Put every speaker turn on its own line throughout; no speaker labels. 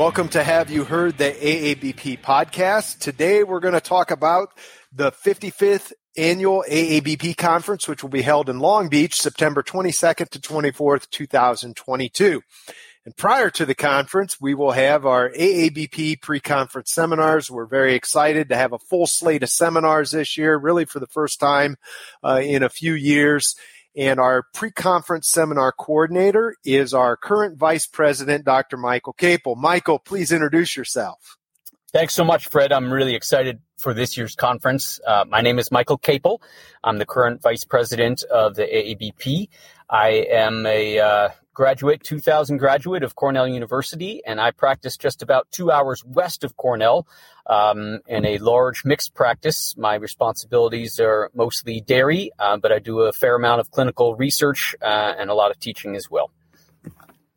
Welcome to Have You Heard the AABP podcast. Today we're going to talk about the 55th annual AABP conference, which will be held in Long Beach, September 22nd to 24th, 2022. And prior to the conference, we will have our AABP pre-conference seminars. We're very excited to have a full slate of seminars this year, really for the first time uh, in a few years. And our pre-conference seminar coordinator is our current vice president, Dr. Michael Capel. Michael, please introduce yourself.
Thanks so much, Fred. I'm really excited for this year's conference. Uh, my name is Michael Capel. I'm the current vice president of the AABP. I am a uh, graduate, 2000 graduate of Cornell University, and I practice just about two hours west of Cornell um, in a large mixed practice. My responsibilities are mostly dairy, uh, but I do a fair amount of clinical research uh, and a lot of teaching as well.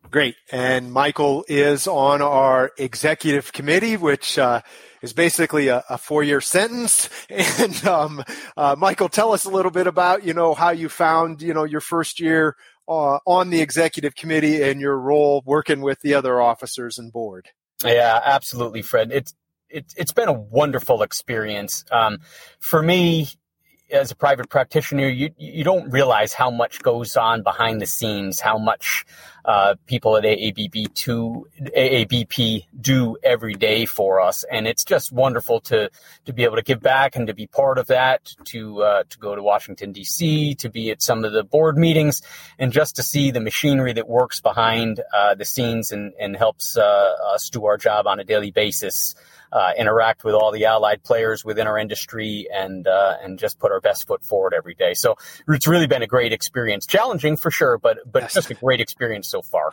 Great. And Michael is on our executive committee, which uh, is basically a, a, four-year sentence. And um, uh, Michael, tell us a little bit about you know how you found you know your first year uh, on the executive committee and your role working with the other officers and board.
Yeah, absolutely, Fred. It's it, it's been a wonderful experience. Um, for me, as a private practitioner, you you don't realize how much goes on behind the scenes, how much uh, people at AABP two AABP do every day for us, and it's just wonderful to to be able to give back and to be part of that, to uh, to go to Washington D.C., to be at some of the board meetings, and just to see the machinery that works behind uh, the scenes and and helps uh, us do our job on a daily basis uh, interact with all the allied players within our industry and uh, and just put our best foot forward every day. So it's really been a great experience, challenging for sure, but but yes. just a great experience so far.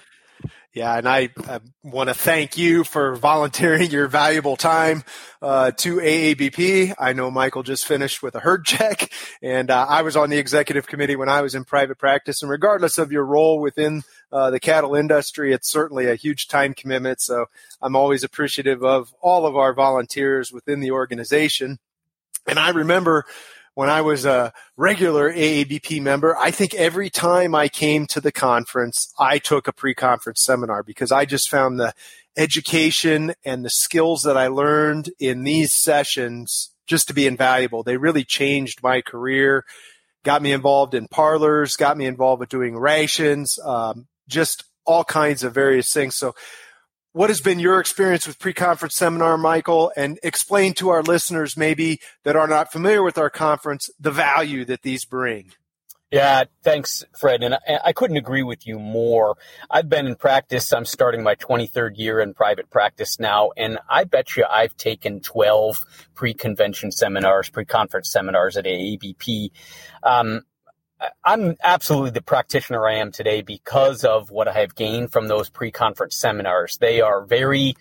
Yeah, and I, I want to thank you for volunteering your valuable time uh, to AABP. I know Michael just finished with a herd check, and uh, I was on the executive committee when I was in private practice. And regardless of your role within uh, the cattle industry, it's certainly a huge time commitment. So I'm always appreciative of all of our volunteers within the organization. And I remember when I was a regular AABP member, I think every time I came to the conference, I took a pre conference seminar because I just found the education and the skills that I learned in these sessions just to be invaluable. They really changed my career, got me involved in parlors, got me involved with doing rations, um, just all kinds of various things. So what has been your experience with pre-conference seminar michael? And explain to our listeners maybe that are not familiar with our conference the value that these bring.
Yeah thanks fred. And I, I, couldn't agree with you more. I've been in practice. I'm starting my 23rd year in private practice now. And i bet you i've taken 12 pre-convention seminars pre-conference seminars at aabp um, I'm absolutely the practitioner I am today because of what I have gained from those pre-conference seminars. They are very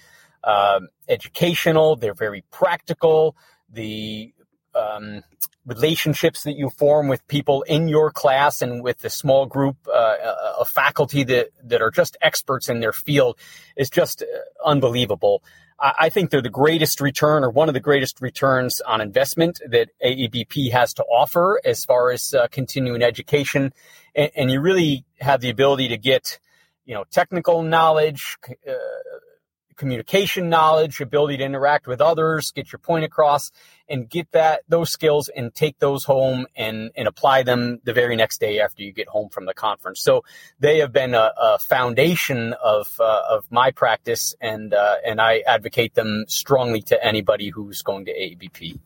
uh, educational. They're very practical. The um, relationships that you form with people in your class and with the small group uh, of faculty that, that are just experts in their field is just uh, unbelievable. I think they're the greatest return or one of the greatest returns on investment that AABP has to offer as far as uh, continuing education. And, and, you really have the ability to get, you know, technical knowledge, uh, communication knowledge, ability to interact with others, get your point across, and get that those skills and take those home and and apply them the very next day after you get home from the conference. So they have been a, a foundation of uh, of my practice, and uh, and I advocate them strongly to anybody who's going to AABP.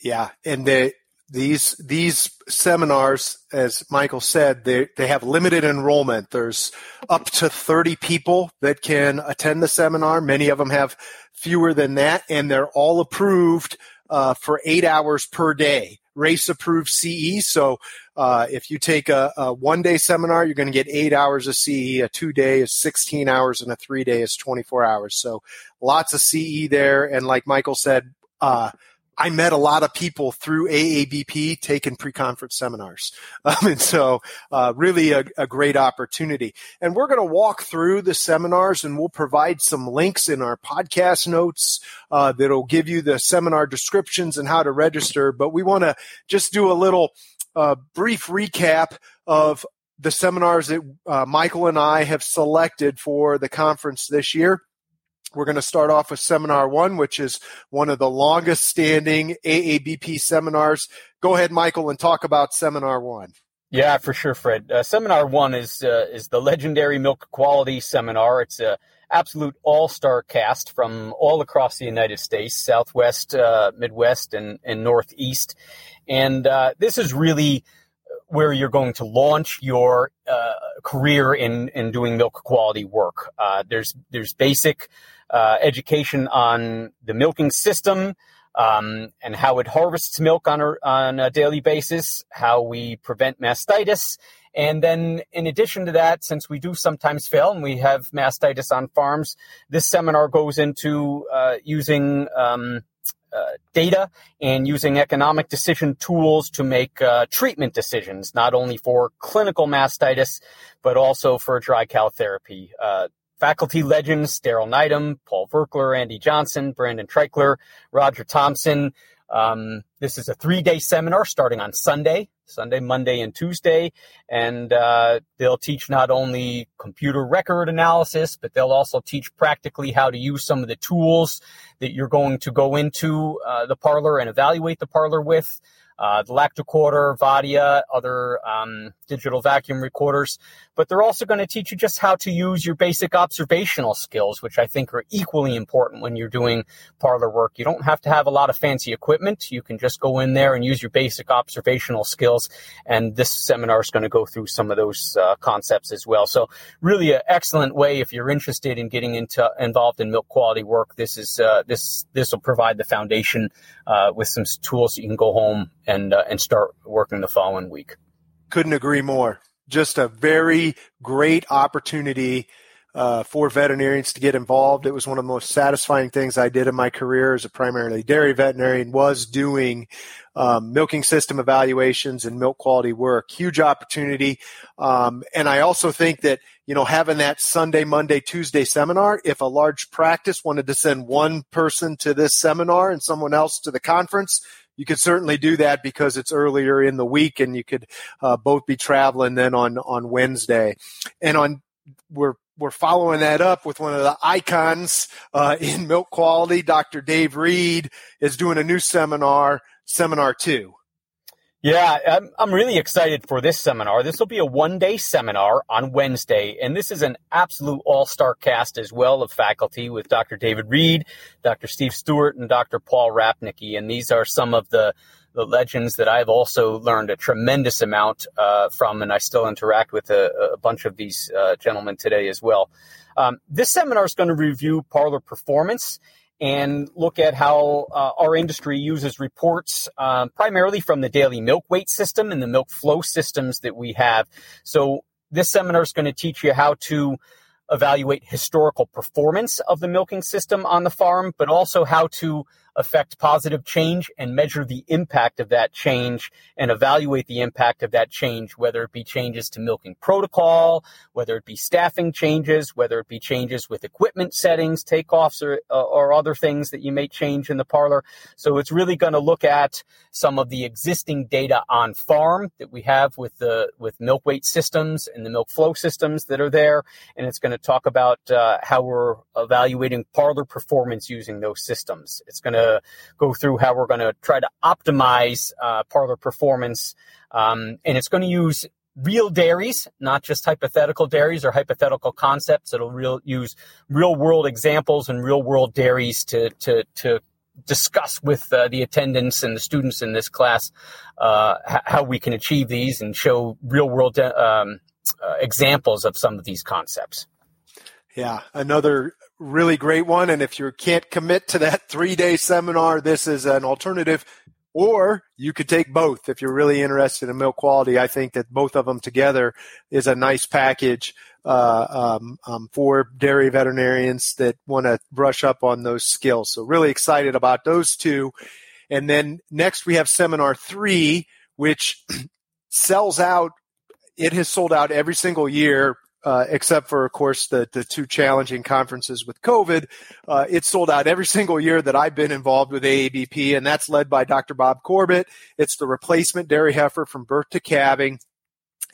Yeah, and the these these seminars, as Michael said, they they have limited enrollment. There's up to 30 people that can attend the seminar. Many of them have fewer than that, and they're all approved uh, for eight hours per day. Race approved CE. So uh, if you take a, a one day seminar, you're going to get eight hours of CE. A two day is 16 hours, and a three day is 24 hours. So lots of CE there. And like Michael said. Uh, I met a lot of people through AABP taking pre-conference seminars. Um, and so uh, really a, a, great opportunity. And we're going to walk through the seminars and we'll provide some links in our podcast notes uh, that'll give you the seminar descriptions and how to register. But we want to just do a little uh, brief recap of the seminars that uh, Michael and I have selected for the conference this year. We're going to start off with seminar one, which is one of the longest standing AABP seminars. Go ahead, Michael, and talk about seminar one.
Yeah, for sure, Fred. Uh, seminar one is uh, is the legendary milk quality seminar. It's a absolute all star cast from all across the United States, Southwest, uh, Midwest, and, and Northeast. And uh, this is really where you're going to launch your uh, career in, in doing milk quality work. Uh, there's there's basic uh, education on the milking system. Um, and how it harvests milk on a, on a daily basis, how we prevent mastitis, and then, in addition to that, since we do sometimes fail and we have mastitis on farms, this seminar goes into uh, using um, uh, data and using economic decision tools to make uh, treatment decisions, not only for clinical mastitis, but also for dry cow therapy. Uh, faculty legends, Daryl Nydam, Paul Virkler, Andy Johnson, Brandon Treichler, Roger Thompson, um, this is a three day seminar starting on Sunday, Sunday, Monday, and Tuesday. And uh, they'll teach not only computer record analysis, but they'll also teach practically how to use some of the tools that you're going to go into uh, the parlor and evaluate the parlor with uh, the Lactocorder, Vadia, other um, digital vacuum recorders. But they're also going to teach you just how to use your basic observational skills, which I think are equally important when you're doing parlor work. You don't have to have a lot of fancy equipment. You can just go in there and use your basic observational skills. And this seminar is going to go through some of those uh, concepts as well. So really an excellent way if you're interested in getting into involved in milk quality work. This is uh, this this will provide the foundation uh, with some tools you can go home and uh, and start working the following week.
Couldn't agree more. Just a very great opportunity uh, for veterinarians to get involved. It was one of the most satisfying things I did in my career as a primarily dairy veterinarian was doing um, milking system evaluations and milk quality work. Huge opportunity. Um, and I also think that, you know, having that Sunday, Monday, Tuesday seminar, if a large practice wanted to send one person to this seminar and someone else to the conference, you could certainly do that because it's earlier in the week and you could uh, both be traveling then on on Wednesday. And on we're we're following that up with one of the icons uh, in milk quality. Dr. Dave Reid is doing a new seminar, seminar two.
Yeah, I'm, I'm really excited for this seminar. This will be a one day seminar on Wednesday, and this is an absolute all star cast as well of faculty with Dr. David Reid, Dr. Steve Stewart, and Dr. Paul Rapnicki. And these are some of the, the legends that I've also learned a tremendous amount uh, from, and I still interact with a, a bunch of these uh, gentlemen today as well. Um, this seminar is going to review parlor performance and look at how uh, our industry uses reports um, primarily from the daily milk weight system and the milk flow systems that we have. So this seminar is going to teach you how to evaluate historical performance of the milking system on the farm, but also how to affect positive change and measure the impact of that change and evaluate the impact of that change, whether it be changes to milking protocol, whether it be staffing changes, whether it be changes with equipment settings, takeoffs, or, uh, or other things that you may change in the parlor. So it's really going to look at some of the existing data on farm that we have with the with milk weight systems and the milk flow systems that are there, and it's going to talk about uh, how we're evaluating parlor performance using those systems. It's going to go through how we're going to try to optimize uh, parlor performance. Um, and it's going to use real dairies, not just hypothetical dairies or hypothetical concepts. It'll real, use real world examples and real world dairies to, to, to discuss with uh, the attendants and the students in this class uh, how we can achieve these and show real world um, uh, examples of some of these concepts.
Yeah, another really great one. And if you can't commit to that three day seminar, this is an alternative. Or you could take both if you're really interested in milk quality. I think that both of them together is a nice package uh, um, um, for dairy veterinarians that want to brush up on those skills. So really excited about those two. And then next we have seminar three, which sells out. It has sold out every single year uh, except for, of course, the, the two challenging conferences with COVID. Uh, it's sold out every single year that I've been involved with AABP, and that's led by Dr. Bob Corbett. It's the replacement dairy heifer from birth to calving.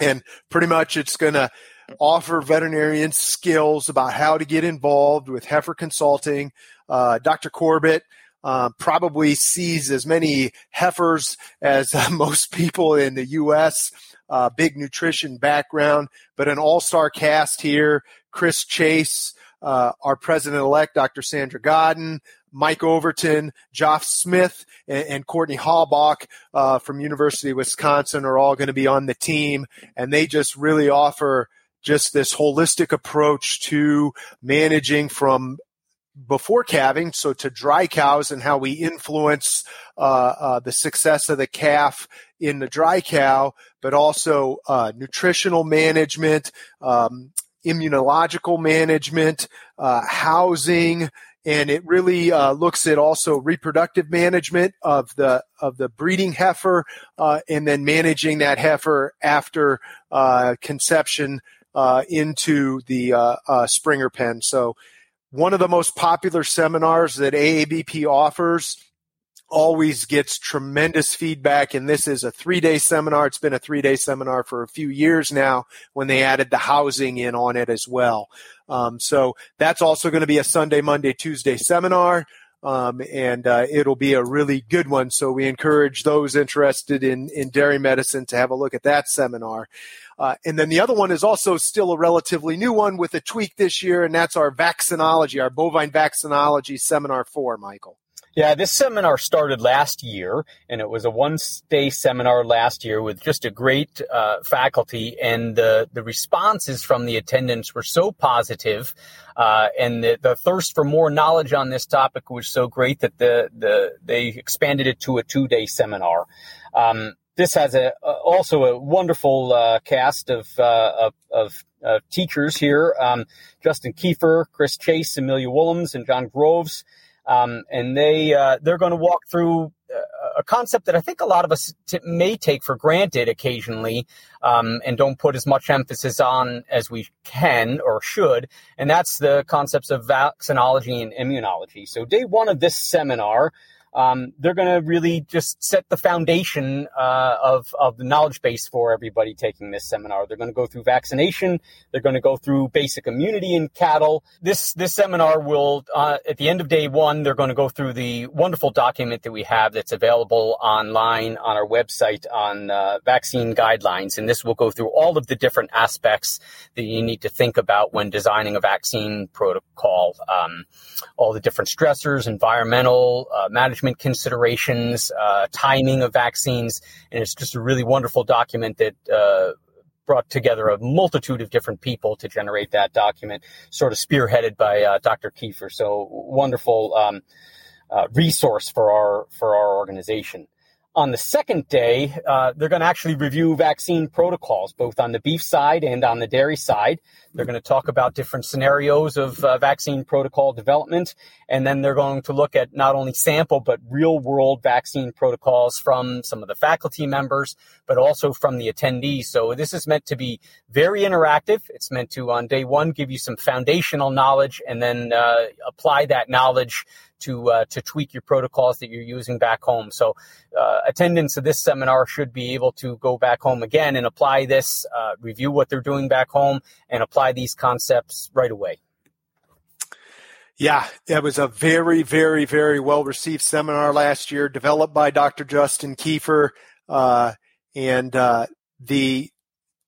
And pretty much it's going to offer veterinarians skills about how to get involved with heifer consulting. Uh, Dr. Corbett uh, probably sees as many heifers as uh, most people in the U.S. Uh, big nutrition background, but an all-star cast here. Chris Chase, uh, our president-elect, Dr. Sandra Godden, Mike Overton, Geof Smith, and, and Courtney Halbach uh, from University of Wisconsin are all going to be on the team, and they just really offer just this holistic approach to managing from before calving, so to dry cows and how we influence uh, uh, the success of the calf in the dry cow, but also uh, nutritional management, um, immunological management, uh, housing, and it really uh, looks at also reproductive management of the of the breeding heifer, uh, and then managing that heifer after conception into the Springer pen. So one of the most popular seminars that AABP offers always gets tremendous feedback and this is a three-day seminar. It's been a three-day seminar for a few years now when they added the housing in on it as well. Um, so that's also going to be a sunday monday tuesday seminar um, and uh, it'll be a really good one. So we encourage those interested in, in dairy medicine to have a look at that seminar uh, and then the other one is also still a relatively new one with a tweak this year, and that's our vaccinology, our bovine vaccinology seminar four, Michael.
Yeah, this seminar started last year, and it was a one-day seminar last year with just a great uh, faculty, and the the responses from the attendants were so positive, uh, and the, the thirst for more knowledge on this topic was so great that the the they expanded it to a two-day seminar. Um, this has a, also a wonderful uh, cast of, uh, of, of teachers here: um, Justin Kiefer, Chris Chase, Amelia Woolums, and John Groves. Um, and they uh, they're going to walk through uh, a concept that I think a lot of us t- may take for granted occasionally, um, and don't put as much emphasis on as we can or should, and that's the concepts of vaccinology and immunology. So, day one of this seminar um, they're going to really just set the foundation uh, of, of the knowledge base for everybody taking this seminar. They're going to go through vaccination. They're going to go through basic immunity in cattle. This this seminar will, uh, at the end of day one, they're going to go through the wonderful document that we have that's available online on our website on uh, vaccine guidelines, and this will go through all of the different aspects that you need to think about when designing a vaccine protocol. Um, all the different stressors, environmental uh, management management considerations, uh, timing of vaccines, and it's just a really wonderful document that uh, brought together a multitude of different people to generate that document, sort of spearheaded by uh, Dr. Kiefer. So wonderful um, uh, resource for our for our organization. On the second day, uh, they're going to actually review vaccine protocols, both on the beef side and on the dairy side. They're going to talk about different scenarios of uh, vaccine protocol development, and then they're going to look at not only sample but real world vaccine protocols from some of the faculty members, but also from the attendees. So this is meant to be very interactive. It's meant to, on day one, give you some foundational knowledge and then uh, apply that knowledge to uh, to tweak your protocols that you're using back home. So, uh, attendants of this seminar should be able to go back home again and apply this, uh, review what they're doing back home, and apply these concepts right away.
Yeah, it was a very, very, very well received seminar last year, developed by Dr. Justin Kiefer, uh, and uh, the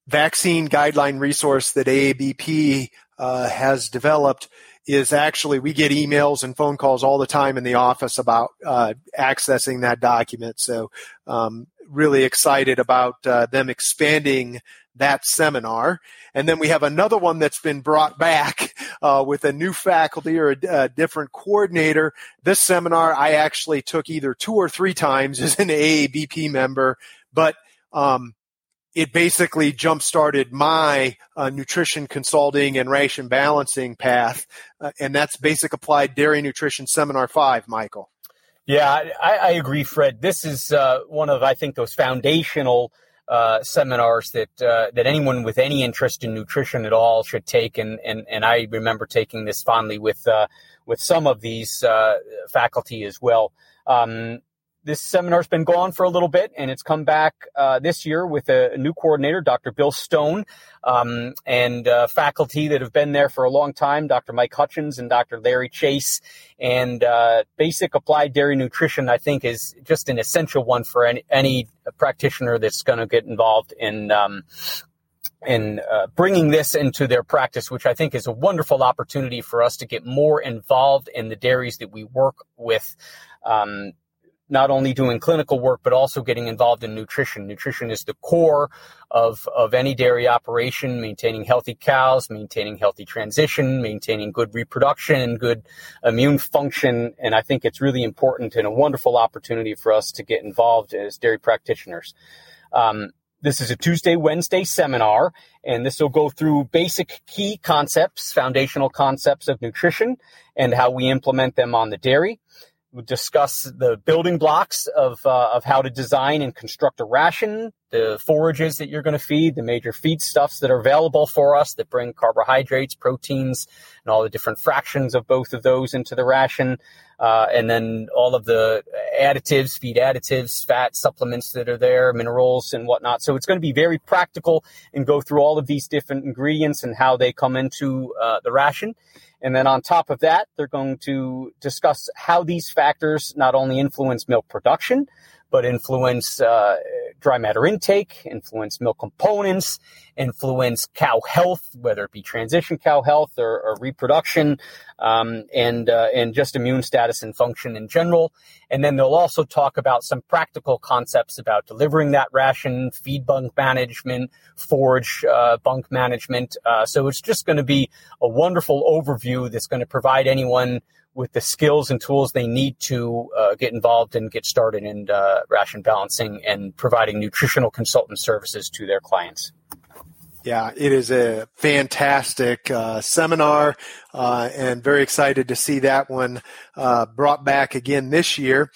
vaccine guideline resource that AABP uh, has developed is actually we get emails and phone calls all the time in the office about uh, accessing that document. So um, really excited about uh, them expanding that seminar. And then we have another one that's been brought back uh, with a new faculty or a, a, different coordinator. This seminar I actually took either two or three times as an AABP member, but um, it basically jump started my uh, nutrition consulting and ration balancing path, uh, and that's Basic Applied Dairy Nutrition Seminar Five, Michael.
Yeah, I, I agree, Fred. This is uh, one of I think those foundational uh, seminars that uh, that anyone with any interest in nutrition at all should take, and and and I remember taking this fondly with uh, with some of these faculty as well. Um, this seminar's been gone for a little bit, and it's come back uh, this year with a, new coordinator, Dr. Bill Stone, um, and uh, faculty that have been there for a long time, Dr. Mike Hutjens and Dr. Larry Chase. And uh, basic applied dairy nutrition, I think, is just an essential one for any, any practitioner that's going to get involved in. Um, in uh, bringing this into their practice, which I think is a wonderful opportunity for us to get more involved in the dairies that we work with. Um, not only doing clinical work, but also getting involved in nutrition. Nutrition is the core of, of any dairy operation, maintaining healthy cows, maintaining healthy transition, maintaining good reproduction and good immune function. And I think it's really important and a wonderful opportunity for us to get involved as dairy practitioners. Um, this is a Tuesday, Wednesday seminar, and this will go through basic key concepts, foundational concepts of nutrition and how we implement them on the dairy. Discuss the building blocks of, uh, of how to design and construct a ration, the forages that you're going to feed, the major feedstuffs that are available for us that bring carbohydrates, proteins, and all the different fractions of both of those into the ration. Uh, and then all of the additives, feed additives, fat supplements that are there, minerals and whatnot. So it's going to be very practical and go through all of these different ingredients and how they come into uh, the ration. And then on top of that, they're going to discuss how these factors not only influence milk production, but influence uh, dry matter intake, influence milk components, influence cow health, whether it be transition cow health or, or reproduction, um, and uh, and just immune status and function in general. And then they'll also talk about some practical concepts about delivering that ration, feed bunk management, forage uh, bunk management. Uh, so it's just going to be a wonderful overview that's going to provide anyone with the skills and tools they need to uh, get involved and get started in uh, ration balancing and providing nutritional consultant services to their clients.
Yeah, it is a fantastic uh, seminar, uh, and very excited to see that one uh, brought back again this year.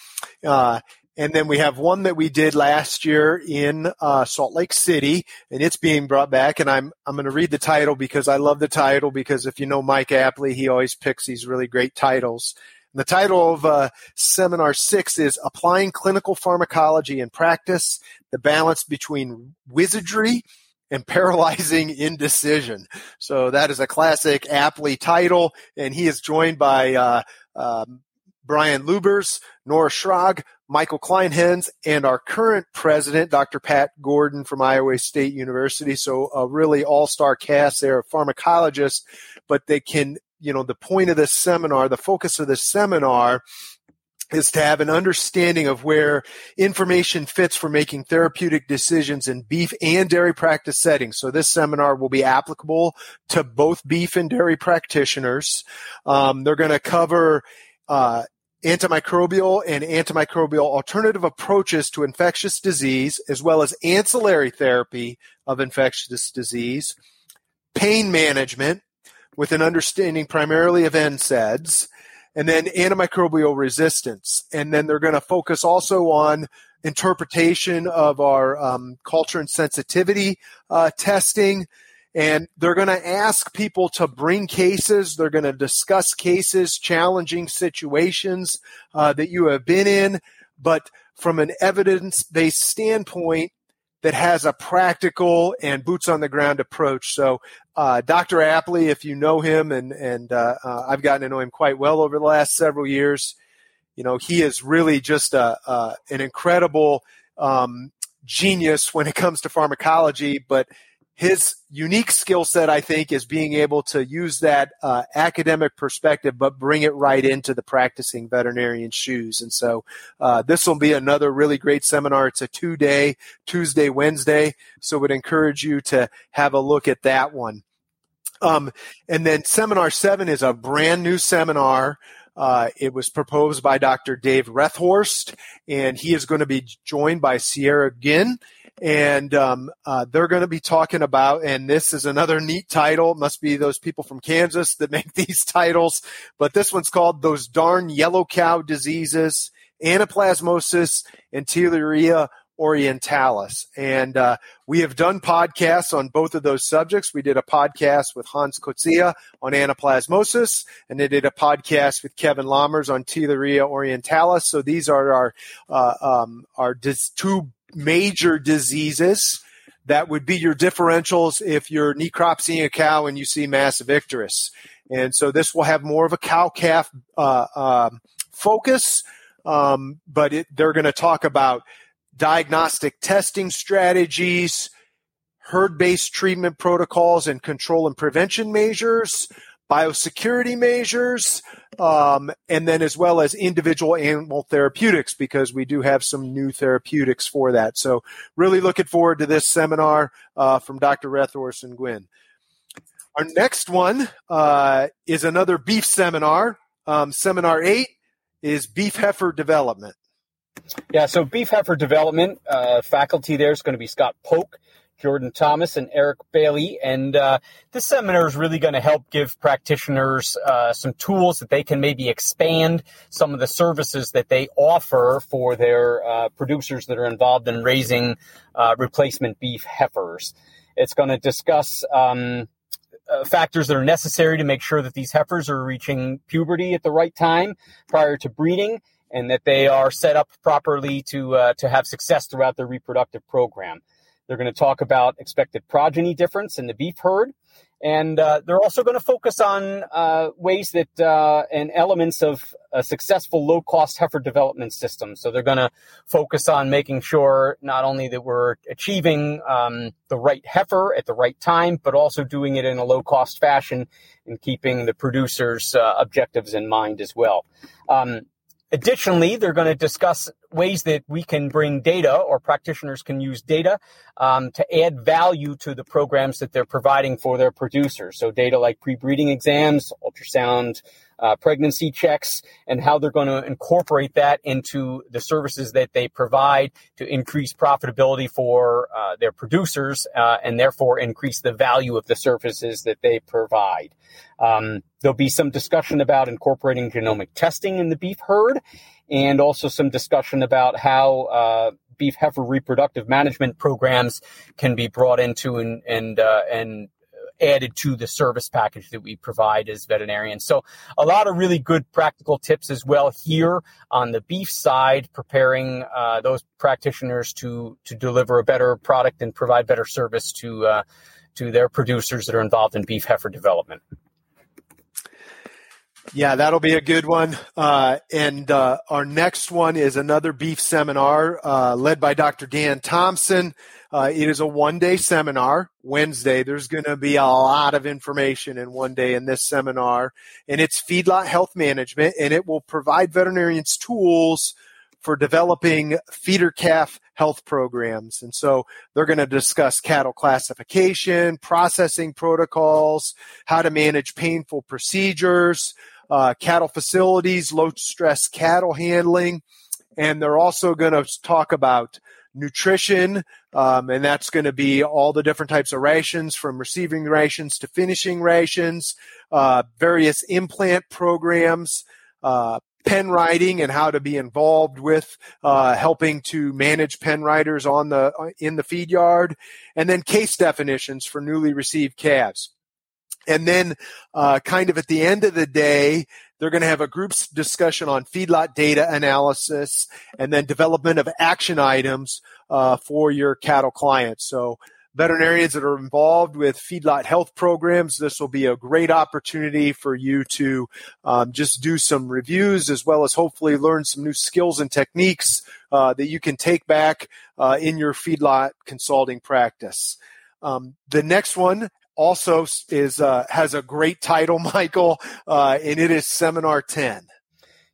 And then we have one that we did last year in uh, Salt Lake City, and it's being brought back. And I'm I'm going to read the title because I love the title because if you know Mike Apley, he always picks these really great titles. And the title of uh, seminar six is "Applying Clinical Pharmacology in Practice: The Balance Between Wizardry." and paralyzing indecision. So that is a classic Apley title, and he is joined by uh, um, Brian Lubbers, Nora Schrag, Michael Kleinhenz, and our current president, Dr. Pat Gordon from Iowa State University. So a really all-star cast there of pharmacologists, but they can, you know, the point of this seminar, the focus of this seminar is to have an understanding of where information fits for making therapeutic decisions in beef and dairy practice settings. So this seminar will be applicable to both beef and dairy practitioners. Um, they're going to cover uh, antimicrobial and antimicrobial alternative approaches to infectious disease, as well as ancillary therapy of infectious disease, pain management with an understanding primarily of NSAIDs, and then antimicrobial resistance. And then they're going to focus also on interpretation of our um, culture and sensitivity uh, testing, and they're going to ask people to bring cases. They're going to discuss cases, challenging situations uh, that you have been in, but from an evidence based standpoint that has a practical and boots on the ground approach. So, uh, Dr. Apley, if you know him, and, and uh, uh, I've gotten to know him quite well over the last several years, you know, he is really just a, an incredible um, genius when it comes to pharmacology, but his unique skill set, I think, is being able to use that uh, academic perspective, but bring it right into the practicing veterinarian shoes. And so uh, this will be another really great seminar. It's a two day, Tuesday, Wednesday. So would encourage you to have a look at that one. Um, and then seminar seven is a brand new seminar. Uh, it was proposed by Dr. Dave Rethorst, and he is going to be joined by Sierra Ginn and um, uh, they're going to be talking about. And this is another neat title. must be those people from Kansas that make these titles, but this one's called "Those Darn Yellow Cow Diseases: Anaplasmosis and Theileria orientalis. And uh, we have done podcasts on both of those subjects. We did a podcast with Hans Coetzee on anaplasmosis, and they did a podcast with Kevin Lahmers on Theileria orientalis. So these are our uh, um, our dis- two major diseases that would be your differentials if you're necropsying a cow and you see massive icterus. And so this will have more of a cow calf uh, um, focus, um, but it, they're going to talk about diagnostic testing strategies, herd based treatment protocols and control and prevention measures, biosecurity measures, um, and then as well as individual animal therapeutics, because we do have some new therapeutics for that. So, really looking forward to this seminar uh, from Dr. Rethorst and Gwyn. Our next one uh, is another beef seminar. Um, seminar eight is beef heifer development.
Yeah, so beef heifer development uh, faculty there is going to be Scott Poock, Jordan Thomas, and Eric Bailey. And uh, this seminar is really going to help give practitioners uh, some tools that they can maybe expand some of the services that they offer for their uh, producers that are involved in raising uh, replacement beef heifers. It's going to discuss. Um, uh, factors that are necessary to make sure that these heifers are reaching puberty at the right time prior to breeding and that they are set up properly to uh, to have success throughout their reproductive program. They're going to talk about expected progeny difference in the beef herd, and uh, they're also going to focus on uh, ways that uh, and elements of a successful low cost heifer development system. So they're going to focus on making sure not only that we're achieving um, the right heifer at the right time, but also doing it in a low cost fashion and keeping the producers' uh, objectives in mind as well. Um, Additionally, they're going to discuss ways that we can bring data or practitioners can use data um, to add value to the programs that they're providing for their producers. So data like pre-breeding exams, ultrasound uh, pregnancy checks, and how they're going to incorporate that into the services that they provide to increase profitability for uh, their producers uh, and therefore increase the value of the services that they provide. Um, there'll be some discussion about incorporating genomic testing in the beef herd and also some discussion about how uh, beef heifer reproductive management programs can be brought into and and uh, and added to the service package that we provide as veterinarians. So a lot of really good practical tips as well here on the beef side, preparing uh, those practitioners to to deliver a better product and provide better service to uh, to their producers that are involved in beef heifer development.
Yeah, that'll be a good one. Uh, and uh, our next one is another beef seminar uh, led by Dr. Dan Thompson. Uh, it is a one day seminar, Wednesday. There's going to be a lot of information in one day in this seminar. And it's feedlot health management, and it will provide veterinarians tools for developing feeder calf health programs. And so they're going to discuss cattle classification, processing protocols, how to manage painful procedures uh, cattle facilities, low stress cattle handling, and they're also going to talk about nutrition, um, and that's going to be all the different types of rations from receiving rations to finishing rations, uh, various implant programs, uh, pen riding and how to be involved with uh, helping to manage pen riders on the in the feed yard, and then case definitions for newly received calves. And then, uh, kind of at the end of the day, they're going to have a group discussion on feedlot data analysis and then development of action items uh, for your cattle clients. So, veterinarians that are involved with feedlot health programs, this will be a great opportunity for you to um, just do some reviews as well as hopefully learn some new skills and techniques uh, that you can take back uh, in your feedlot consulting practice. Um, the next one also is uh, has a great title, Michael, uh, and it is Seminar Ten.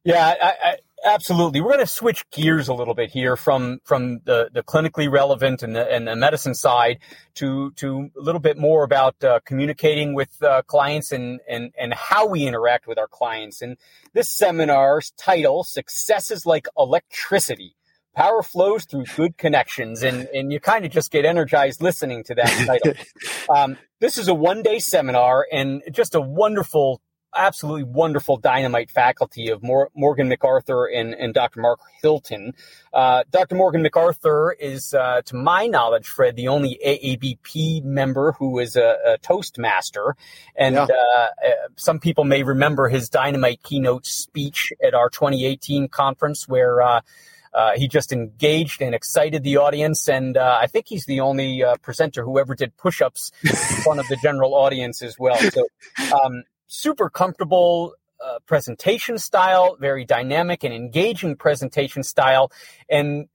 Yeah, I, I, absolutely. We're going to switch gears a little bit here from from the, the clinically relevant and the, and the medicine side to to a little bit more about uh, communicating with uh, clients and, and and how we interact with our clients. And this seminar's title, "Successes like electricity." Power flows through good connections and, and you kind of just get energized listening to that title. um, this is a one day seminar and just a wonderful absolutely wonderful dynamite faculty of Mor- Morgan McArthur and, and Dr. Mark Hilton. Uh, Dr. Morgan McArthur is, uh, to my knowledge, Fred, the only AABP member who is a, a Toastmaster. And yeah. uh, uh some people may remember his dynamite keynote speech at our 2018 conference where uh, he just engaged and excited the audience, and uh, I think he's the only uh, presenter who ever did push-ups in front of the general audience as well. So, um, super comfortable uh, presentation style, very dynamic and engaging presentation style. And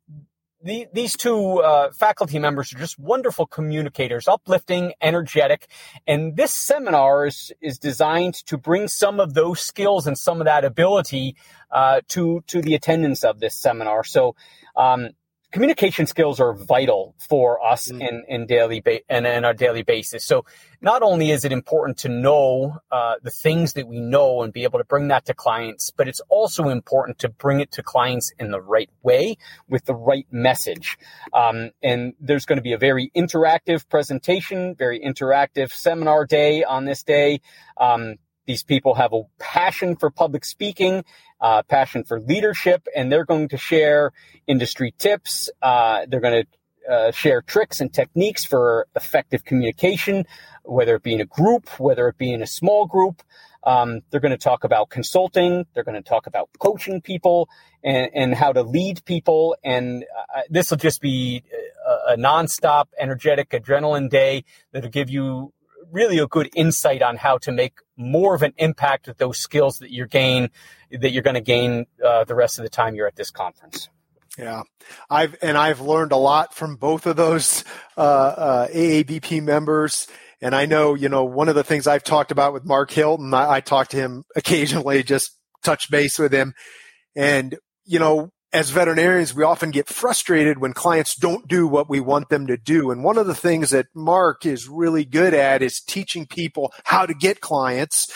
the, these two uh, faculty members are just wonderful communicators, uplifting, energetic. And this seminar is, is designed to bring some of those skills and some of that ability uh, to, to the attendance of this seminar. So, um, communication skills are vital for us mm. in, in daily ba- and in our daily basis. So not only is it important to know uh, the things that we know and be able to bring that to clients, but it's also important to bring it to clients in the right way with the right message. Um, and there's going to be a very interactive presentation, very interactive seminar day on this day. Um, these people have a passion for public speaking, uh, passion for leadership, and they're going to share industry tips. Uh, they're going to uh, share tricks and techniques for effective communication, whether it be in a group, whether it be in a small group. Um, they're going to talk about consulting. They're going to talk about coaching people and, and how to lead people. And uh, this will just be a, a nonstop, energetic adrenaline day that'll give you really a good insight on how to make more of an impact with those skills that you're gain that you're going to gain uh, the rest of the time you're at this conference.
Yeah, I've and I've learned a lot from both of those uh, uh, AABP members. And I know, you know, one of the things I've talked about with Mark Hilton, I, I talk to him occasionally, just touch base with him. And, you know, as veterinarians, we often get frustrated when clients don't do what we want them to do. And one of the things that Mark is really good at is teaching people how to get clients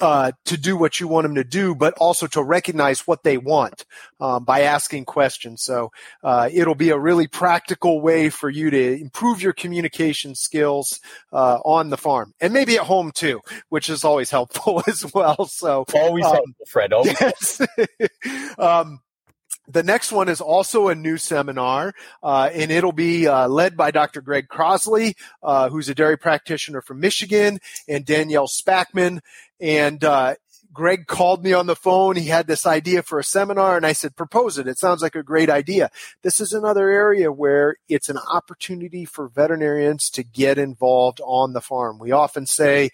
uh, to do what you want them to do, but also to recognize what they want um, by asking questions. So uh, it'll be a really practical way for you to improve your communication skills uh, on the farm and maybe at home too, which is always helpful as well. So
always um, helpful, Fred. Always yes.
um, the next one is also a new seminar, uh, and it'll be uh, led by Dr. Greg Crosley, uh, who's a dairy practitioner from Michigan, and Danielle Spackman. And uh, Greg called me on the phone. He had this idea for a seminar and I said, propose it. It sounds like a great idea. This is another area where it's an opportunity for veterinarians to get involved on the farm. We often say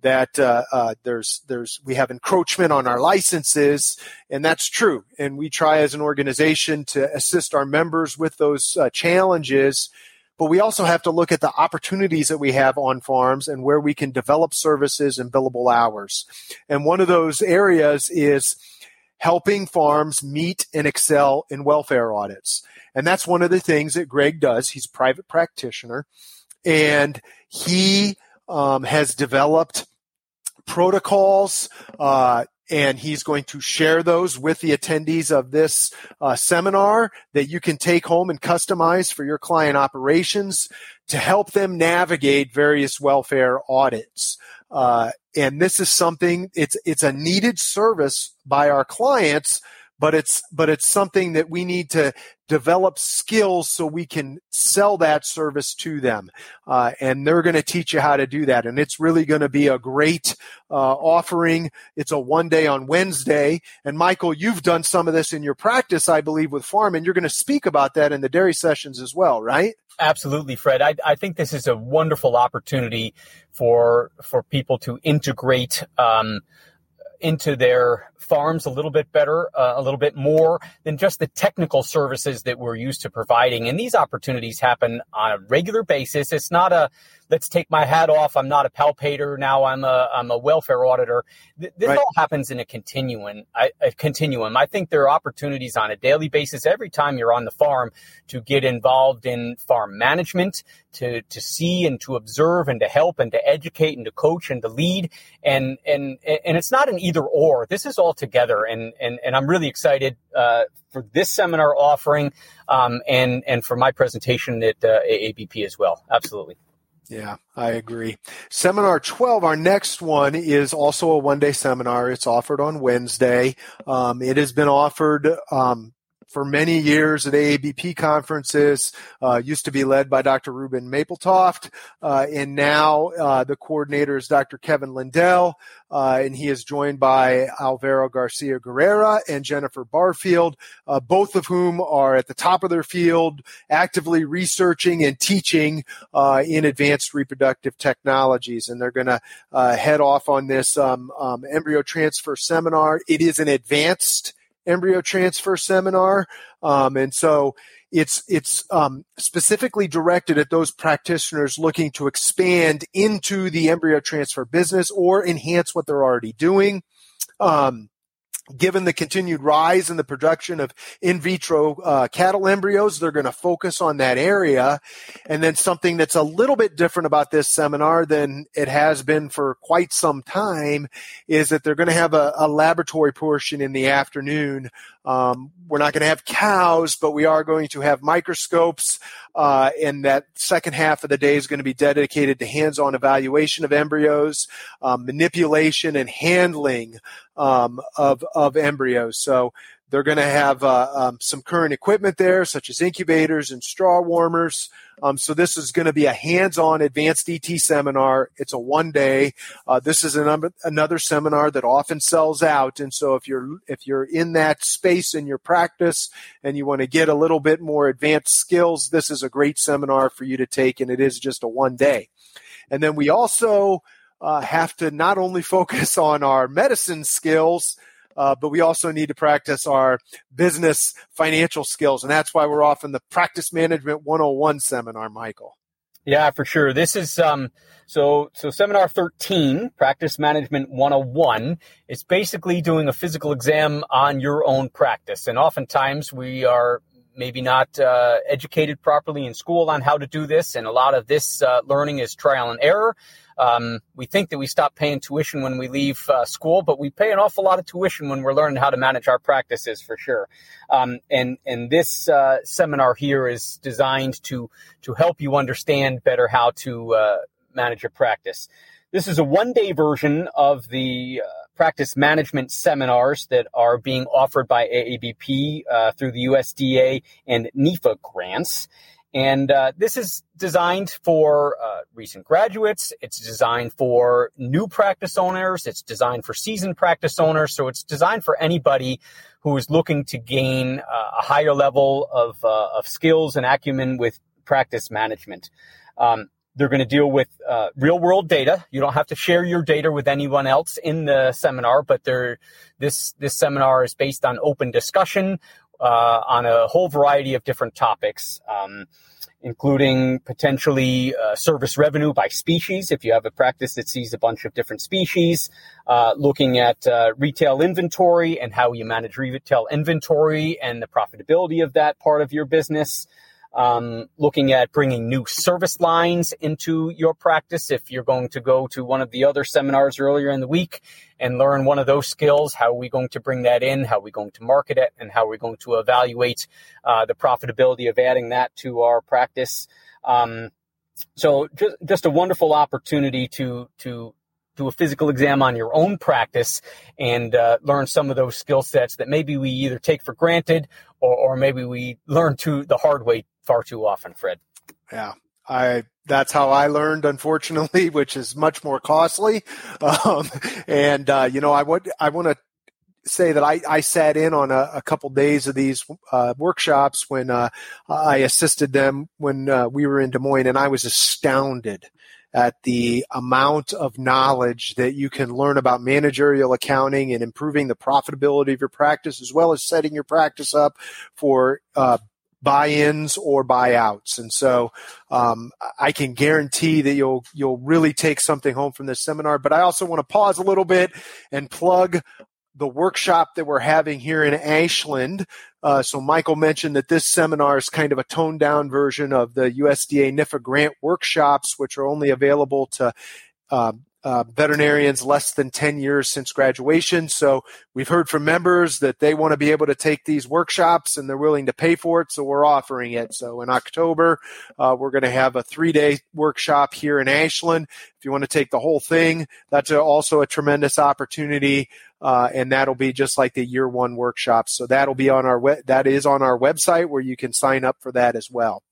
that uh, uh, there's there's we have encroachment on our licenses, and that's true. And we try as an organization to assist our members with those uh, challenges but we also have to look at the opportunities that we have on farms and where we can develop services and billable hours. And one of those areas is helping farms meet and excel in welfare audits. And that's one of the things that Greg does. He's a private practitioner and he um, has developed protocols, uh, and he's going to share those with the attendees of this uh, seminar that you can take home and customize for your client operations to help them navigate various welfare audits. Uh, and this is something it's it's a needed service by our clients but it's but it's something that we need to develop skills so we can sell that service to them. Uh, and they're going to teach you how to do that. And it's really going to be a great uh, offering. It's a one day on wednesday. And michael you've done some of this in your practice i believe with farm and you're going to speak about that in the dairy sessions as well right?
Absolutely, Fred. I, I think this is a wonderful opportunity for for people to integrate um, into their farms a little bit better, uh, a little bit more than just the technical services that we're used to providing. And these opportunities happen on a regular basis. It's not a let's take my hat off. I'm not a palpator now. I'm a I'm a welfare auditor. This right. all happens in a continuum. I, a continuum. I think there are opportunities on a daily basis every time you're on the farm to get involved in farm management, to to see and to observe and to help and to educate and to coach and to lead. And and and it's not an either or. This is all together. And and and I'm really excited uh, for this seminar offering um, and and for my presentation at uh, AABP as well. Absolutely.
Yeah, I agree. Seminar 12, our next one is also a one day seminar. It's offered on Wednesday. Um, it has been offered um, for many years at AABP conferences, uh, used to be led by Dr. Reuben Mapletoft, uh, and now uh, the coordinator is Dr. Kevin Lindell, uh, and he is joined by Alvaro Garcia Guerrera and Jennifer Barfield, uh, both of whom are at the top of their field, actively researching and teaching uh, in advanced reproductive technologies, and they're going to head off on this um, um, embryo transfer seminar. It is an advanced embryo transfer seminar. Um, and so it's it's um, specifically directed at those practitioners looking to expand into the embryo transfer business or enhance what they're already doing. Um, given the continued rise in the production of in vitro uh, cattle embryos, they're going to focus on that area. And then something that's a little bit different about this seminar than it has been for quite some time is that they're going to have a, a laboratory portion in the afternoon um, we're not going to have cows, but we are going to have microscopes. Uh, and that second half of the day is going to be dedicated to hands-on evaluation of embryos, um, manipulation and handling um, of of embryos. So they're going to have uh, um, some current equipment there, such as incubators and straw warmers. Um, so this is going to be a hands-on advanced ET seminar. It's a one-day. Uh, this is an, another seminar that often sells out, and so if you're if you're in that space in your practice and you want to get a little bit more advanced skills, this is a great seminar for you to take, and it is just a one day. And then we also uh, have to not only focus on our medicine skills uh, but we also need to practice our business financial skills. And that's why we're off in the Practice Management 101 seminar, Michael.
Yeah, for sure. This is um so so seminar 13, Practice Management 101, it's basically doing a physical exam on your own practice. And oftentimes we are maybe not uh, educated properly in school on how to do this, and a lot of this uh, learning is trial and error. Um, we think that we stop paying tuition when we leave uh, school, but we pay an awful lot of tuition when we're learning how to manage our practices for sure. Um, and and this uh, seminar here is designed to to help you understand better how to uh, manage your practice. This is a one day version of the uh, practice management seminars that are being offered by AABP uh, through the USDA and NIFA grants. And uh, this is designed for uh, recent graduates. It's designed for new practice owners. It's designed for seasoned practice owners. So it's designed for anybody who is looking to gain uh, a higher level of, uh, of skills and acumen with practice management. Um, they're going to deal with uh, real world data. You don't have to share your data with anyone else in the seminar, but this this seminar is based on open discussion uh, on a whole variety of different topics, um, including potentially uh, service revenue by species. If you have a practice that sees a bunch of different species, uh, looking at uh, retail inventory and how you manage retail inventory and the profitability of that part of your business um, looking at bringing new service lines into your practice. If you're going to go to one of the other seminars earlier in the week and learn one of those skills, how are we going to bring that in? How are we going to market it? And how are we going to evaluate uh, the profitability of adding that to our practice? Um, so just, just a wonderful opportunity to, to do a physical exam on your own practice and uh, learn some of those skill sets that maybe we either take for granted or, or maybe we learn to the hard way far too often, Fred.
Yeah, I that's how I learned, unfortunately, which is much more costly. Um, and uh, you know, I would I want to say that I, I sat in on a, a couple days of these uh, workshops when uh, I assisted them when uh, we were in Des Moines, and I was astounded at the amount of knowledge that you can learn about managerial accounting and improving the profitability of your practice, as well as setting your practice up for uh, buy-ins or buyouts. And so um, I can guarantee that you'll you'll really take something home from this seminar. But I also want to pause a little bit and plug the workshop that we're having here in Ashland. Uh, so Michael mentioned that this seminar is kind of a toned down version of the USDA NIFA grant workshops, which are only available to uh, uh, veterinarians less than 10 years since graduation. So we've heard from members that they want to be able to take these workshops and they're willing to pay for it. So we're offering it. So in October, uh, we're going to have a three day workshop here in Ashland. If you want to take the whole thing, that's also a tremendous opportunity. Uh, and that'll be just like the year one workshop. So that'll be on our that is on our website where you can sign up for that as well.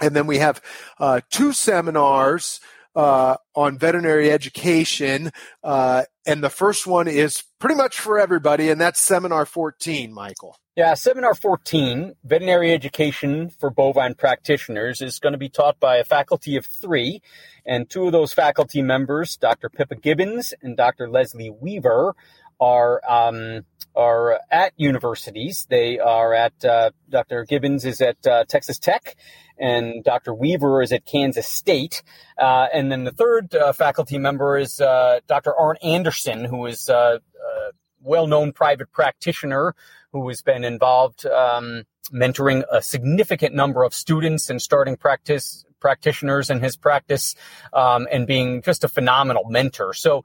And then we have uh, two seminars uh, on veterinary education. Uh, and the first one is pretty much for everybody, and that's Seminar 14, Michael.
Yeah, Seminar 14, Veterinary Education for Bovine Practitioners, is going to be taught by a faculty of three. And two of those faculty members, Dr. Pippa Gibbons and Dr. Leslie Weaver, are um, are at universities. They are at uh, Dr. Gibbons is at uh, Texas Tech, and Dr. Weaver is at Kansas State. Uh, and then the third uh, faculty member is uh, Dr. Arn Anderson, who is uh, a well-known private practitioner who has been involved um, mentoring a significant number of students and starting practice practitioners in his practice, um, and being just a phenomenal mentor. So uh,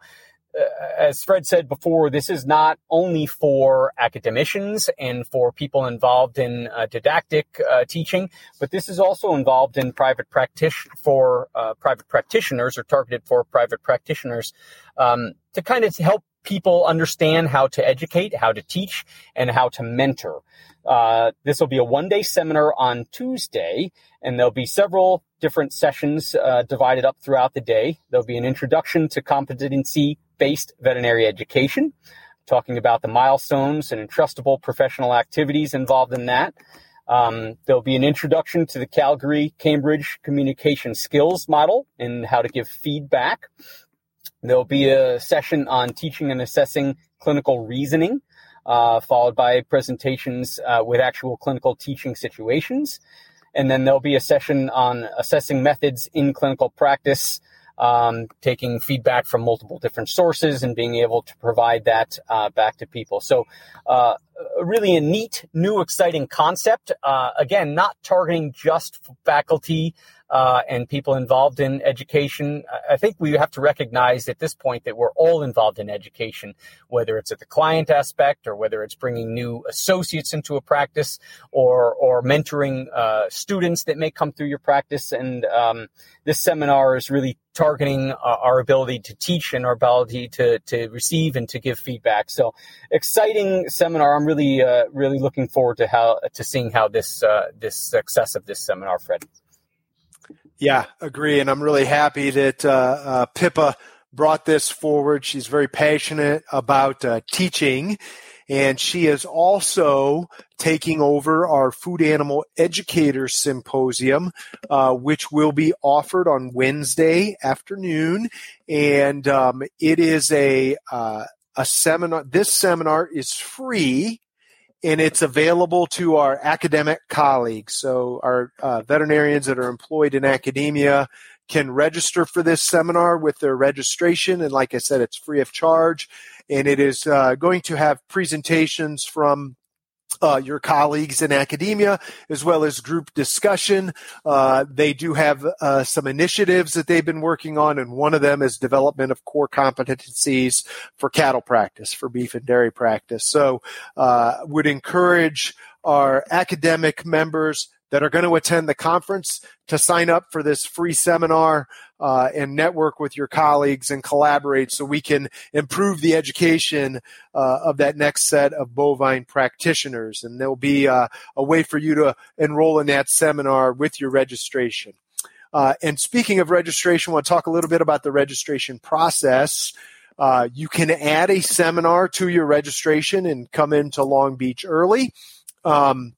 as Fred said before, this is not only for academicians and for people involved in uh, didactic uh, teaching, but this is also involved in private practice for uh, private practitioners or targeted for private practitioners um, to kind of help people understand how to educate, how to teach, and how to mentor. Uh, this will be a one-day seminar on Tuesday, and there'll be several different sessions uh, divided up throughout the day. There'll be an introduction to competency based veterinary education, talking about the milestones and entrustable professional activities involved in that. Um, there'll be an introduction to the Calgary Cambridge communication skills model and how to give feedback. There'll be a session on teaching and assessing clinical reasoning, uh, followed by presentations uh, with actual clinical teaching situations. And then there'll be a session on assessing methods in clinical practice, um, taking feedback from multiple different sources and being able to provide that uh, back to people. So, uh, really a neat, new, exciting concept. Uh, again, not targeting just faculty uh, and people involved in education. I think we have to recognize at this point that we're all involved in education, whether it's at the client aspect or whether it's bringing new associates into a practice or or mentoring uh, students that may come through your practice. And um, this seminar is really targeting uh, our ability to teach and our ability to to receive and to give feedback. So exciting seminar. I'm really uh, really looking forward to how to seeing how this uh, this success of this seminar, Fred.
Yeah, agree. And I'm really happy that uh, uh, Pippa brought this forward. She's very passionate about uh, teaching. And she is also taking over our Food Animal Educators Symposium, uh, which will be offered on Wednesday afternoon. And um, it is a, uh, a seminar. This seminar is free and it's available to our academic colleagues. So our uh, veterinarians that are employed in academia can register for this seminar with their registration. And like I said, it's free of charge. And it is uh, going to have presentations from uh, your colleagues in academia, as well as group discussion. Uh, they do have uh, some initiatives that they've been working on, and one of them is development of core competencies for cattle practice, for beef and dairy practice. So, uh, would encourage our academic members that are going to attend the conference to sign up for this free seminar uh, and network with your colleagues and collaborate so we can improve the education uh, of that next set of bovine practitioners. And there'll be uh, a way for you to enroll in that seminar with your registration. Uh, and speaking of registration, I want to talk a little bit about the registration process. Uh, you can add a seminar to your registration and come into Long Beach early. Um,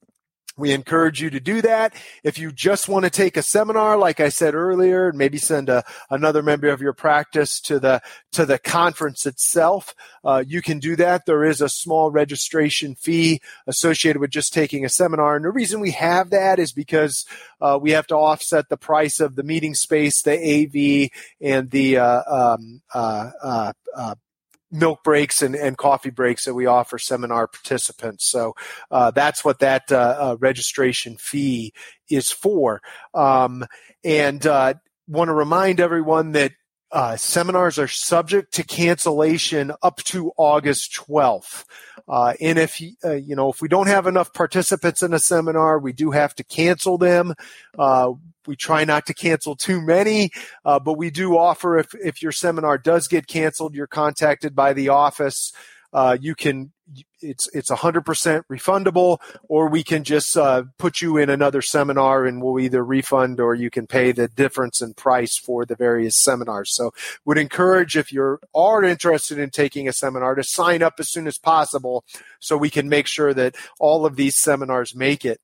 we encourage you to do that. If you just want to take a seminar, like I said earlier, and maybe send a, another member of your practice to the to the conference itself, uh, you can do that. There is a small registration fee associated with just taking a seminar, and the reason we have that is because uh, we have to offset the price of the meeting space, the AV, and the uh, um, uh, uh, uh, milk breaks and, and coffee breaks that we offer seminar participants. So uh, that's what that uh, uh, registration fee is for. Um, and uh, want to remind everyone that uh, seminars are subject to cancellation up to August 12th. Uh, and if uh, you know if we don't have enough participants in a seminar, we do have to cancel them. Uh, we try not to cancel too many, uh, but we do offer if if your seminar does get canceled, you're contacted by the office. Uh, you can it's it's 100% refundable or we can just uh, put you in another seminar and we'll either refund or you can pay the difference in price for the various seminars. So would encourage if you are interested in taking a seminar to sign up as soon as possible so we can make sure that all of these seminars make it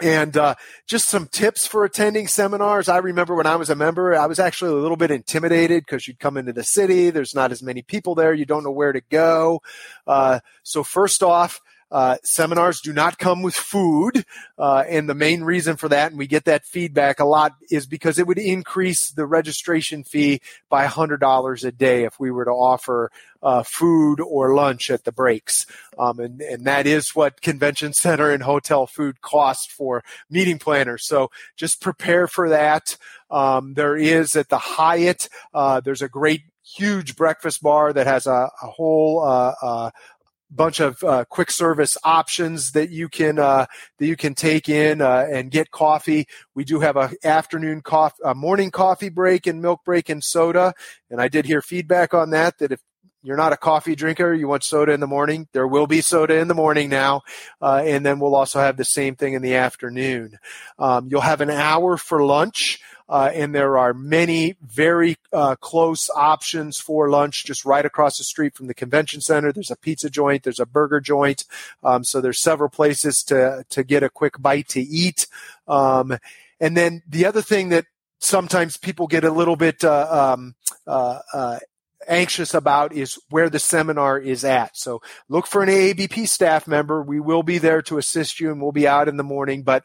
and uh, just some tips for attending seminars. I remember when I was a member, I was actually a little bit intimidated because you'd come into the city. There's not as many people there. You don't know where to go. Uh, so first off, uh, seminars do not come with food. Uh, and the main reason for that, and we get that feedback a lot, is because it would increase the registration fee by $100 a day if we were to offer uh, food or lunch at the breaks. Um, and, and that is what convention center and hotel food cost for meeting planners. So just prepare for that. Um, there is at the Hyatt, uh, there's a great huge breakfast bar that has a, a whole uh, uh, bunch of uh, quick service options that you can uh, that you can take in uh, and get coffee. We do have a afternoon coffee, a morning coffee break and milk break and soda. And I did hear feedback on that that if you're not a coffee drinker, you want soda in the morning, there will be soda in the morning now. Uh, and then we'll also have the same thing in the afternoon. Um, you'll have an hour for lunch. Uh, and there are many very uh, close options for lunch just right across the street from the convention center. There's a pizza joint, there's a burger joint, um, so there's several places to to get a quick bite to eat. Um, and then the other thing that sometimes people get a little bit uh, um, uh, uh, anxious about is where the seminar is at. So look for an AABP staff member. We will be there to assist you and we'll be out in the morning, but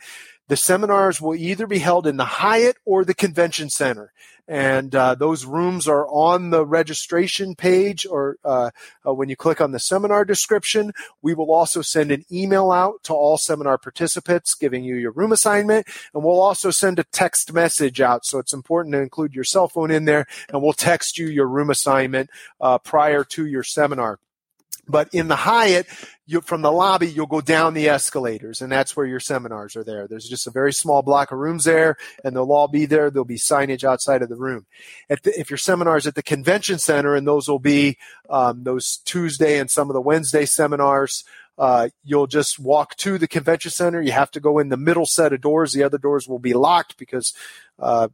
the seminars will either be held in the Hyatt or the Convention Center. And uh, those rooms are on the registration page or uh, uh, when you click on the seminar description. We will also send an email out to all seminar participants giving you your room assignment. And we'll also send a text message out. So it's important to include your cell phone in there. And we'll text you your room assignment uh, prior to your seminar. But in the Hyatt, you, from the lobby, you'll go down the escalators, and that's where your seminars are there. There's just a very small block of rooms there, and they'll all be there. There'll be signage outside of the room. The, if your seminars at the convention center, and those will be um, those Tuesday and some of the Wednesday seminars, uh, you'll just walk to the convention center. You have to go in the middle set of doors. The other doors will be locked because uh,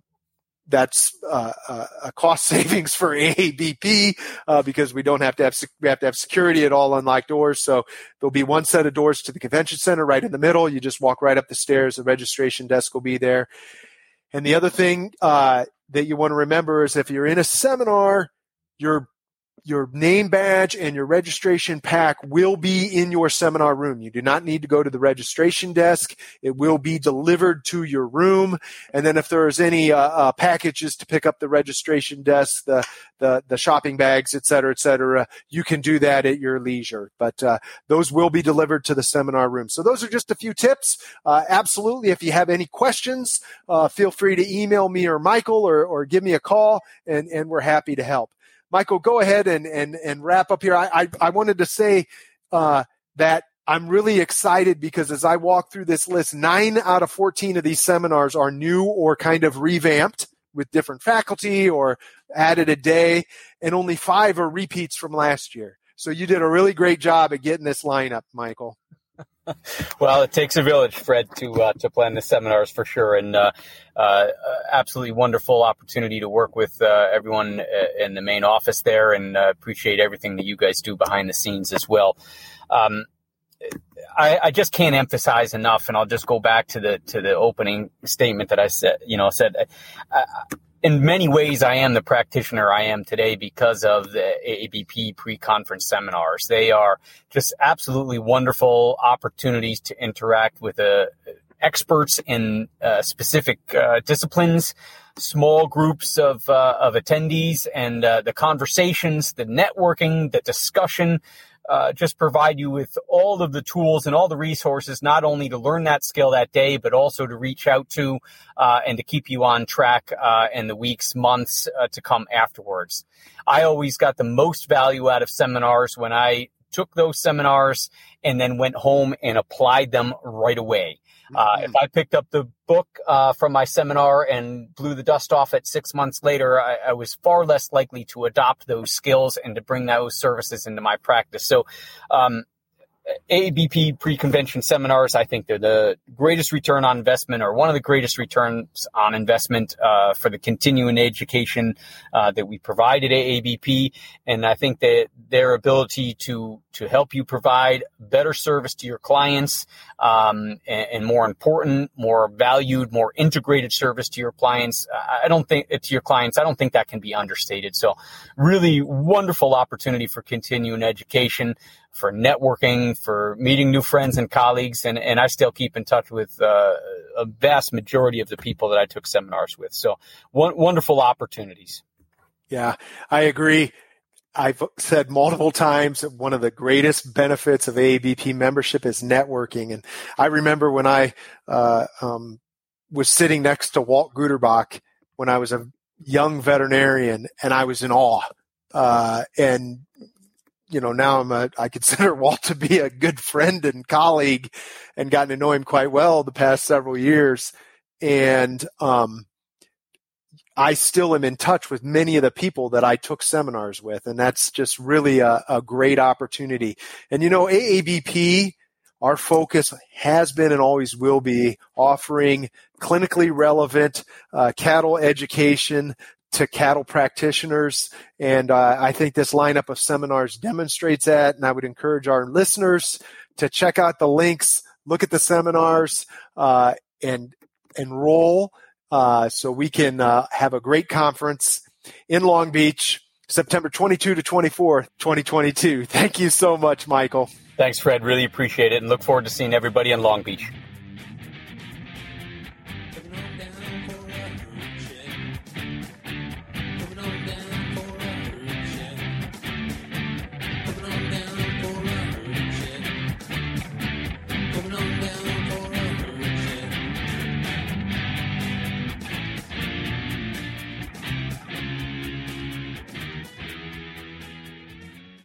that's uh, uh, a cost savings for AABP uh, because we don't have to have we have to have security at all unlocked doors. So there'll be one set of doors to the convention center right in the middle. You just walk right up the stairs. The registration desk will be there. And the other thing uh, that you want to remember is if you're in a seminar, you're your name badge and your registration pack will be in your seminar room. You do not need to go to the registration desk. It will be delivered to your room. And then if there's any uh, uh, packages to pick up the registration desk, the, the, the shopping bags, et cetera, et cetera, you can do that at your leisure. But uh, those will be delivered to the seminar room. So those are just a few tips. Uh, absolutely. If you have any questions, uh, feel free to email me or Michael or, or give me a call and, and we're happy to help. Michael, go ahead and and and wrap up here. I I, I wanted to say uh, that I'm really excited because as I walk through this list, nine out of 14 of these seminars are new or kind of revamped with different faculty or added a day, and only five are repeats from last year. So you did a really great job at getting this lineup, Michael.
Well, it takes a village, Fred, to uh, to plan the seminars for sure, and uh, uh, absolutely wonderful opportunity to work with uh, everyone uh, in the main office there, and uh, appreciate everything that you guys do behind the scenes as well. Um, I, I, just can't emphasize enough, and I'll just go back to the to the opening statement that I said. You know, said in many ways, I am the practitioner I am today because of the AABP pre-conference seminars. They are just absolutely wonderful opportunities to interact with uh, experts in uh, specific uh, disciplines, small groups of uh, of attendees, and uh, the conversations, the networking, the discussion uh, just provide you with all of the tools and all the resources, not only to learn that skill that day, but also to reach out to uh, and to keep you on track uh, in the weeks, months uh, to come afterwards. I always got the most value out of seminars when I took those seminars and then went home and applied them right away. Uh, if I picked up the book uh, from my seminar and blew the dust off it six months later, I, I, was far less likely to adopt those skills and to bring those services into my practice. So, um, AABP pre-convention seminars, I think they're the greatest return on investment or one of the greatest returns on investment uh, for the continuing education uh, that we provide at AABP. And I think that their ability to to help you provide better service to your clients um, and, and, more important, more valued, more integrated service to your clients. I don't think to your clients. I don't think that can be understated. So, really wonderful opportunity for continuing education for networking, for meeting new friends and colleagues, and, and I still keep in touch with uh, a vast majority of the people that I took seminars with. So, wonderful opportunities.
Yeah, I agree. I've said multiple times that one of the greatest benefits of AABP membership is networking. And I remember when I uh, um, was sitting next to Walt Guterbock when I was a young veterinarian, and I was in awe. Uh, and you know, now I'm a, I consider Walt to be a good friend and colleague and gotten to know him quite well the past several years. And, um, I still am in touch with many of the people that I took seminars with, and that's just really a, a great opportunity. And you know, AABP, our focus has been and always will be offering clinically relevant uh, cattle education to cattle practitioners. And uh, I think this lineup of seminars demonstrates that. And I would encourage our listeners to check out the links, look at the seminars, uh, and enroll uh, so we can uh, have a great conference in Long Beach, September 22 to 24, 2022. Thank you so much, Michael.
Thanks, Fred. Really appreciate it and look forward to seeing everybody in Long Beach.